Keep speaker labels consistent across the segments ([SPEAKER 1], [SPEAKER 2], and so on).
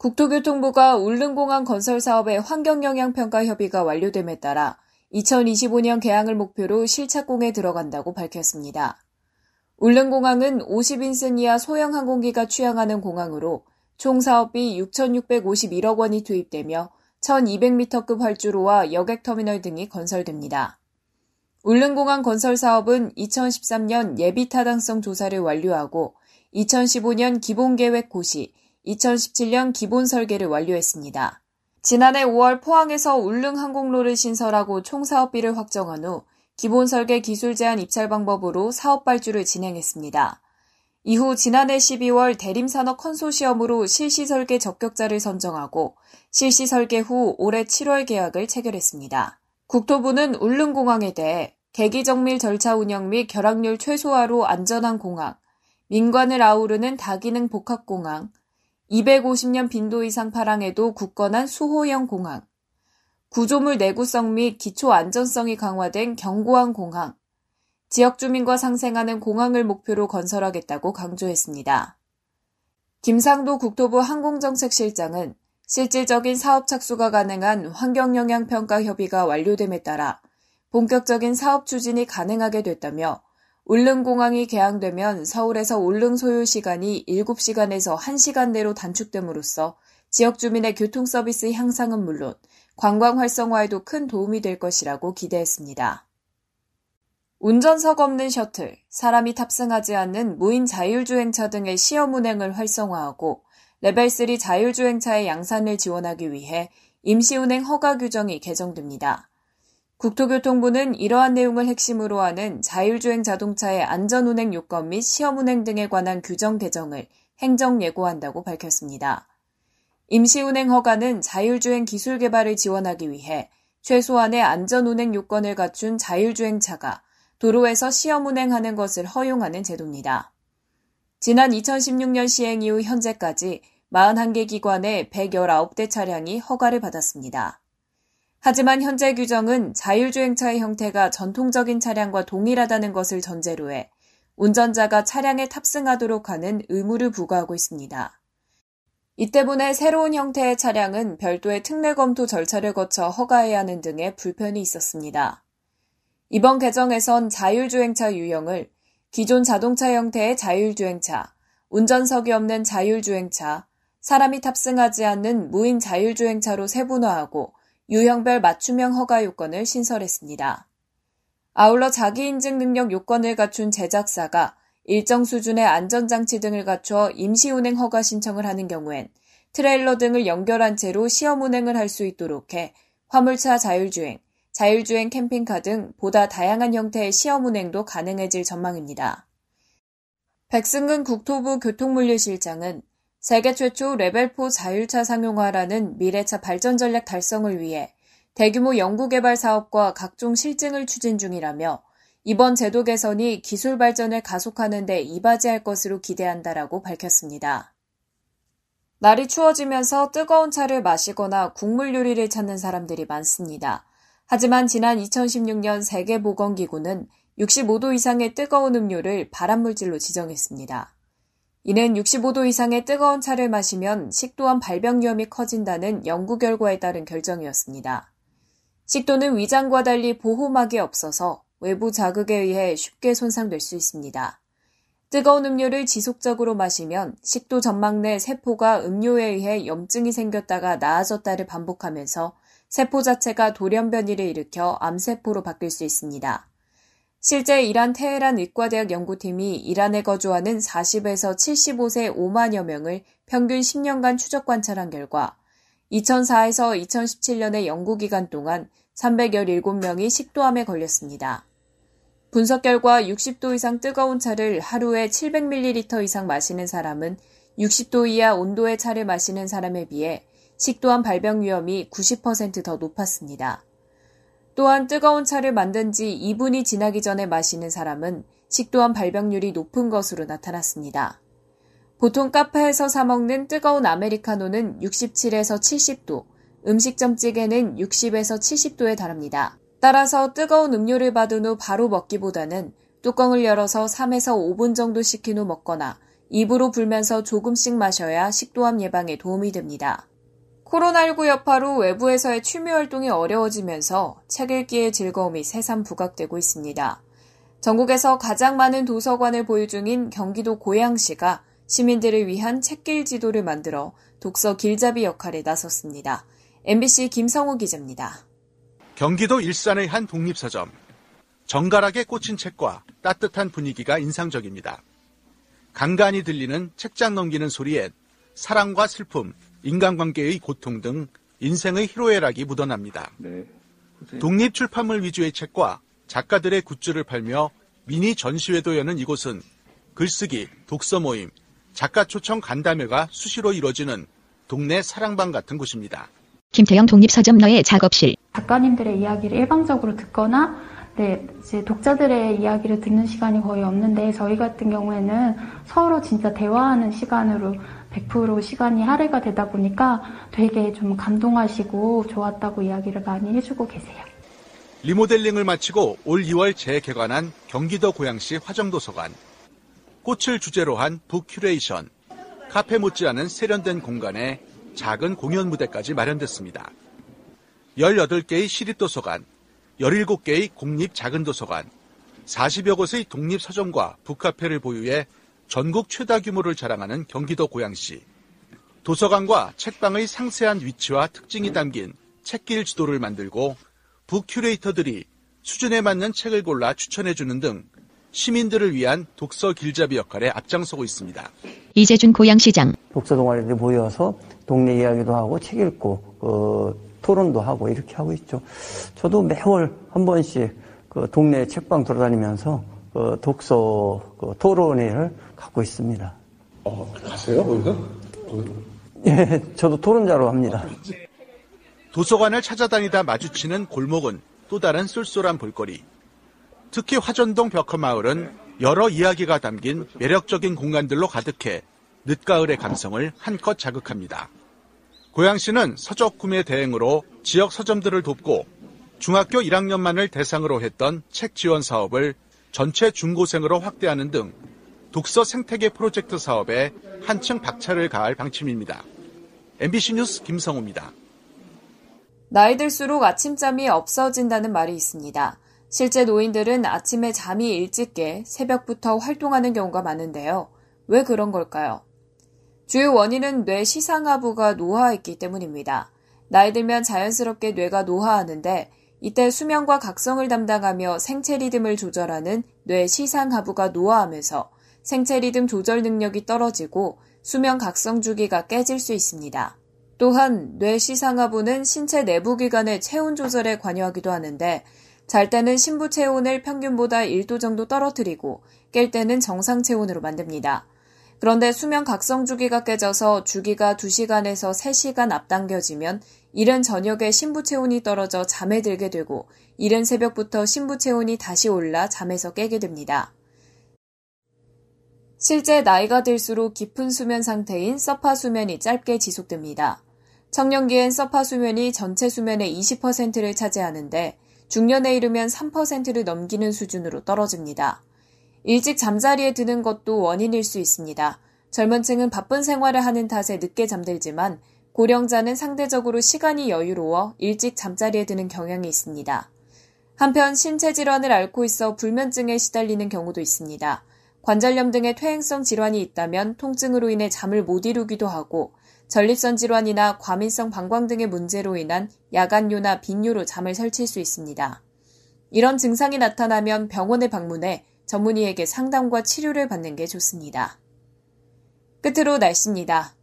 [SPEAKER 1] 국토교통부가 울릉공항 건설 사업의 환경영향평가 협의가 완료됨에 따라 2025년 개항을 목표로 실착공에 들어간다고 밝혔습니다. 울릉공항은 50인승 이하 소형 항공기가 취항하는 공항으로 총 사업비 6,651억 원이 투입되며 1,200m급 활주로와 여객터미널 등이 건설됩니다. 울릉공항 건설 사업은 2013년 예비 타당성 조사를 완료하고 2015년 기본계획 고시, 2017년 기본 설계를 완료했습니다. 지난해 5월 포항에서 울릉 항공로를 신설하고 총 사업비를 확정한 후 기본 설계 기술 제한 입찰 방법으로 사업 발주를 진행했습니다. 이후 지난해 12월 대림산업 컨소시엄으로 실시 설계 적격자를 선정하고 실시 설계 후 올해 7월 계약을 체결했습니다. 국토부는 울릉공항에 대해 계기 정밀 절차 운영 및 결항률 최소화로 안전한 공항, 민관을 아우르는 다기능 복합공항, 250년 빈도 이상 파랑에도 굳건한 수호형 공항, 구조물 내구성 및 기초 안전성이 강화된 견고한 공항, 지역 주민과 상생하는 공항을 목표로 건설하겠다고 강조했습니다. 김상도 국토부 항공정책실장은 실질적인 사업 착수가 가능한 환경영향평가 협의가 완료됨에 따라 본격적인 사업 추진이 가능하게 됐다며 울릉공항이 개항되면 서울에서 울릉 소요 시간이 7시간에서 1시간 내로 단축됨으로써 지역 주민의 교통 서비스 향상은 물론 관광 활성화에도 큰 도움이 될 것이라고 기대했습니다. 운전석 없는 셔틀, 사람이 탑승하지 않는 무인 자율주행차 등의 시험 운행을 활성화하고 레벨 3 자율주행차의 양산을 지원하기 위해 임시운행 허가 규정이 개정됩니다. 국토교통부는 이러한 내용을 핵심으로 하는 자율주행 자동차의 안전운행 요건 및 시험운행 등에 관한 규정 개정을 행정 예고한다고 밝혔습니다. 임시운행 허가는 자율주행 기술 개발을 지원하기 위해 최소한의 안전운행 요건을 갖춘 자율주행차가 도로에서 시험운행하는 것을 허용하는 제도입니다. 지난 2016년 시행 이후 현재까지 41개 기관의 119대 차량이 허가를 받았습니다. 하지만 현재 규정은 자율주행차의 형태가 전통적인 차량과 동일하다는 것을 전제로 해 운전자가 차량에 탑승하도록 하는 의무를 부과하고 있습니다. 이 때문에 새로운 형태의 차량은 별도의 특례 검토 절차를 거쳐 허가해야 하는 등의 불편이 있었습니다. 이번 개정에선 자율주행차 유형을 기존 자동차 형태의 자율주행차, 운전석이 없는 자율주행차, 사람이 탑승하지 않는 무인 자율주행차로 세분화하고 유형별 맞춤형 허가 요건을 신설했습니다. 아울러 자기인증 능력 요건을 갖춘 제작사가 일정 수준의 안전장치 등을 갖춰 임시운행 허가 신청을 하는 경우엔 트레일러 등을 연결한 채로 시험 운행을 할 수 있도록 해 화물차 자율주행, 자율주행 캠핑카 등 보다 다양한 형태의 시험 운행도 가능해질 전망입니다. 백승근 국토부 교통물류실장은 세계 최초 레벨4 자율차 상용화라는 미래차 발전 전략 달성을 위해 대규모 연구개발 사업과 각종 실증을 추진 중이라며 이번 제도 개선이 기술 발전을 가속하는 데 이바지할 것으로 기대한다라고 밝혔습니다. 날이 추워지면서 뜨거운 차를 마시거나 국물 요리를 찾는 사람들이 많습니다. 하지만 지난 2016년 세계보건기구는 65도 이상의 뜨거운 음료를 발암물질로 지정했습니다. 이는 65도 이상의 뜨거운 차를 마시면 식도암 발병 위험이 커진다는 연구 결과에 따른 결정이었습니다. 식도는 위장과 달리 보호막이 없어서 외부 자극에 의해 쉽게 손상될 수 있습니다. 뜨거운 음료를 지속적으로 마시면 식도 점막 내 세포가 음료에 의해 염증이 생겼다가 나아졌다를 반복하면서 세포 자체가 돌연변이를 일으켜 암세포로 바뀔 수 있습니다. 실제 이란 테헤란 의과대학 연구팀이 이란에 거주하는 40에서 75세 5만여 명을 평균 10년간 추적 관찰한 결과 2004에서 2017년의 연구 기간 동안 317명이 식도암에 걸렸습니다. 분석 결과 60도 이상 뜨거운 차를 하루에 700ml 이상 마시는 사람은 60도 이하 온도의 차를 마시는 사람에 비해 식도암 발병 위험이 90%더 높았습니다. 또한 뜨거운 차를 만든 지 2분이 지나기 전에 마시는 사람은 식도암 발병률이 높은 것으로 나타났습니다. 보통 카페에서 사먹는 뜨거운 아메리카노는 67에서 70도, 음식점 찌개는 60에서 70도에 달합니다. 따라서 뜨거운 음료를 받은 후 바로 먹기보다는 뚜껑을 열어서 3에서 5분 정도 식힌 후 먹거나 입으로 불면서 조금씩 마셔야 식도암 예방에 도움이 됩니다. 코로나19 여파로 외부에서의 취미 활동이 어려워지면서 책 읽기의 즐거움이 새삼 부각되고 있습니다. 전국에서 가장 많은 도서관을 보유 중인 경기도 고양시가 시민들을 위한 책길 지도를 만들어 독서 길잡이 역할에 나섰습니다. MBC 김성우 기자입니다.
[SPEAKER 2] 경기도 일산의 한 독립서점. 정갈하게 꽂힌 책과 따뜻한 분위기가 인상적입니다. 간간히 들리는 책장 넘기는 소리엔 사랑과 슬픔, 인간관계의 고통 등 인생의 희로애락이 묻어납니다. 네. 독립 출판물 위주의 책과 작가들의 굿즈를 팔며 미니 전시회도 여는 이곳은 글쓰기, 독서 모임, 작가 초청 간담회가 수시로 이뤄지는 동네 사랑방 같은 곳입니다.
[SPEAKER 3] 김태영 독립서점 너의 작업실.
[SPEAKER 4] 작가님들의 이야기를 일방적으로 듣거나 네, 이제 독자들의 이야기를 듣는 시간이 거의 없는데 저희 같은 경우에는 서로 진짜 대화하는 시간으로 100% 시간이 할애가 되다 보니까 되게 좀 감동하시고 좋았다고 이야기를 많이 해주고 계세요.
[SPEAKER 2] 리모델링을 마치고 올 2월 재개관한 경기도 고양시 화정도서관. 꽃을 주제로 한 북큐레이션, 카페 못지않은 세련된 공간에 작은 공연 무대까지 마련됐습니다. 18개의 시립도서관, 17개의 공립 작은 도서관, 40여 곳의 독립 서점과 북카페를 보유해 전국 최다 규모를 자랑하는 경기도 고양시. 도서관과 책방의 상세한 위치와 특징이 담긴 책길 지도를 만들고 북큐레이터들이 수준에 맞는 책을 골라 추천해주는 등 시민들을 위한 독서 길잡이 역할에 앞장서고 있습니다.
[SPEAKER 3] 이재준 고양시장.
[SPEAKER 5] 독서 동아리들이 모여서 동네 이야기도 하고 책 읽고 어, 토론도 하고 이렇게 하고 있죠. 저도 매월 한 번씩 그 동네 책방 돌아다니면서 그 독서 그 토론회를 갖고 있습니다.
[SPEAKER 2] 어, 가세요, 거기서?
[SPEAKER 5] 예, 저도 토론자로 합니다.
[SPEAKER 2] 도서관을 찾아다니다 마주치는 골목은 또 다른 쏠쏠한 볼거리. 특히 화전동 벽화마을은 여러 이야기가 담긴 매력적인 공간들로 가득해 늦가을의 감성을 한껏 자극합니다. 고양시는 서적 구매 대행으로 지역 서점들을 돕고 중학교 1학년만을 대상으로 했던 책 지원 사업을 전체 중고생으로 확대하는 등 독서 생태계 프로젝트 사업에 한층 박차를 가할 방침입니다. MBC 뉴스 김성우입니다.
[SPEAKER 1] 나이 들수록 아침잠이 없어진다는 말이 있습니다. 실제 노인들은 아침에 잠이 일찍 깨 새벽부터 활동하는 경우가 많은데요. 왜 그런 걸까요? 주요 원인은 뇌 시상하부가 노화했기 때문입니다. 나이 들면 자연스럽게 뇌가 노화하는데 이때 수면과 각성을 담당하며 생체 리듬을 조절하는 뇌 시상하부가 노화하면서 생체 리듬 조절 능력이 떨어지고 수면 각성 주기가 깨질 수 있습니다. 또한 뇌 시상하부는 신체 내부 기관의 체온 조절에 관여하기도 하는데 잘 때는 신부 체온을 평균보다 1도 정도 떨어뜨리고 깰 때는 정상 체온으로 만듭니다. 그런데 수면 각성 주기가 깨져서 주기가 2시간에서 3시간 앞당겨지면 이른 저녁에 신부 체온이 떨어져 잠에 들게 되고 이른 새벽부터 신부 체온이 다시 올라 잠에서 깨게 됩니다. 실제 나이가 들수록 깊은 수면 상태인 서파 수면이 짧게 지속됩니다. 청년기엔 서파 수면이 전체 수면의 20%를 차지하는데 중년에 이르면 3%를 넘기는 수준으로 떨어집니다. 일찍 잠자리에 드는 것도 원인일 수 있습니다. 젊은 층은 바쁜 생활을 하는 탓에 늦게 잠들지만 고령자는 상대적으로 시간이 여유로워 일찍 잠자리에 드는 경향이 있습니다. 한편 신체 질환을 앓고 있어 불면증에 시달리는 경우도 있습니다. 관절염 등의 퇴행성 질환이 있다면 통증으로 인해 잠을 못 이루기도 하고 전립선 질환이나 과민성 방광 등의 문제로 인한 야간요나 빈뇨로 잠을 설칠 수 있습니다. 이런 증상이 나타나면 병원에 방문해 전문의에게 상담과 치료를 받는 게 좋습니다. 끝으로 날씨입니다.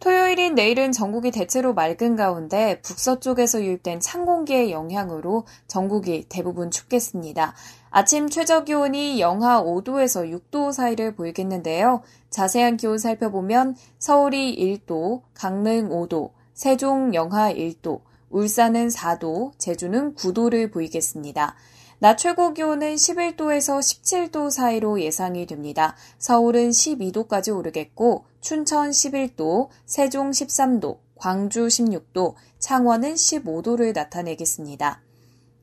[SPEAKER 1] 토요일인 내일은 전국이 대체로 맑은 가운데 북서쪽에서 유입된 찬 공기의 영향으로 전국이 대부분 춥겠습니다. 아침 최저 기온이 영하 5도에서 6도 사이를 보이겠는데요. 자세한 기온 살펴보면 서울이 1도, 강릉 5도, 세종 영하 1도, 울산은 4도, 제주는 9도를 보이겠습니다. 낮 최고 기온은 11도에서 17도 사이로 예상이 됩니다. 서울은 12도까지 오르겠고, 춘천 11도, 세종 13도, 광주 16도, 창원은 15도를 나타내겠습니다.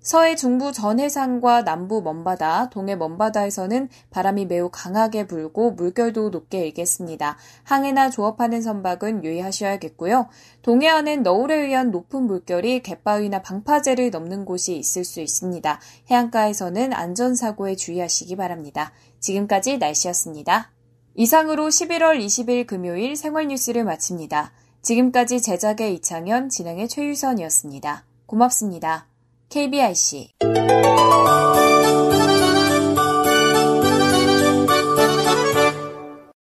[SPEAKER 1] 서해 중부 전해상과 남부 먼바다, 동해 먼바다에서는 바람이 매우 강하게 불고 물결도 높게 일겠습니다. 항해나 조업하는 선박은 유의하셔야겠고요. 동해안은 너울에 의한 높은 물결이 갯바위나 방파제를 넘는 곳이 있을 수 있습니다. 해안가에서는 안전사고에 주의하시기 바랍니다. 지금까지 날씨였습니다. 이상으로 11월 20일 금요일 생활뉴스를 마칩니다. 지금까지 제작의 이창현, 진행의 최유선이었습니다. 고맙습니다. KBIC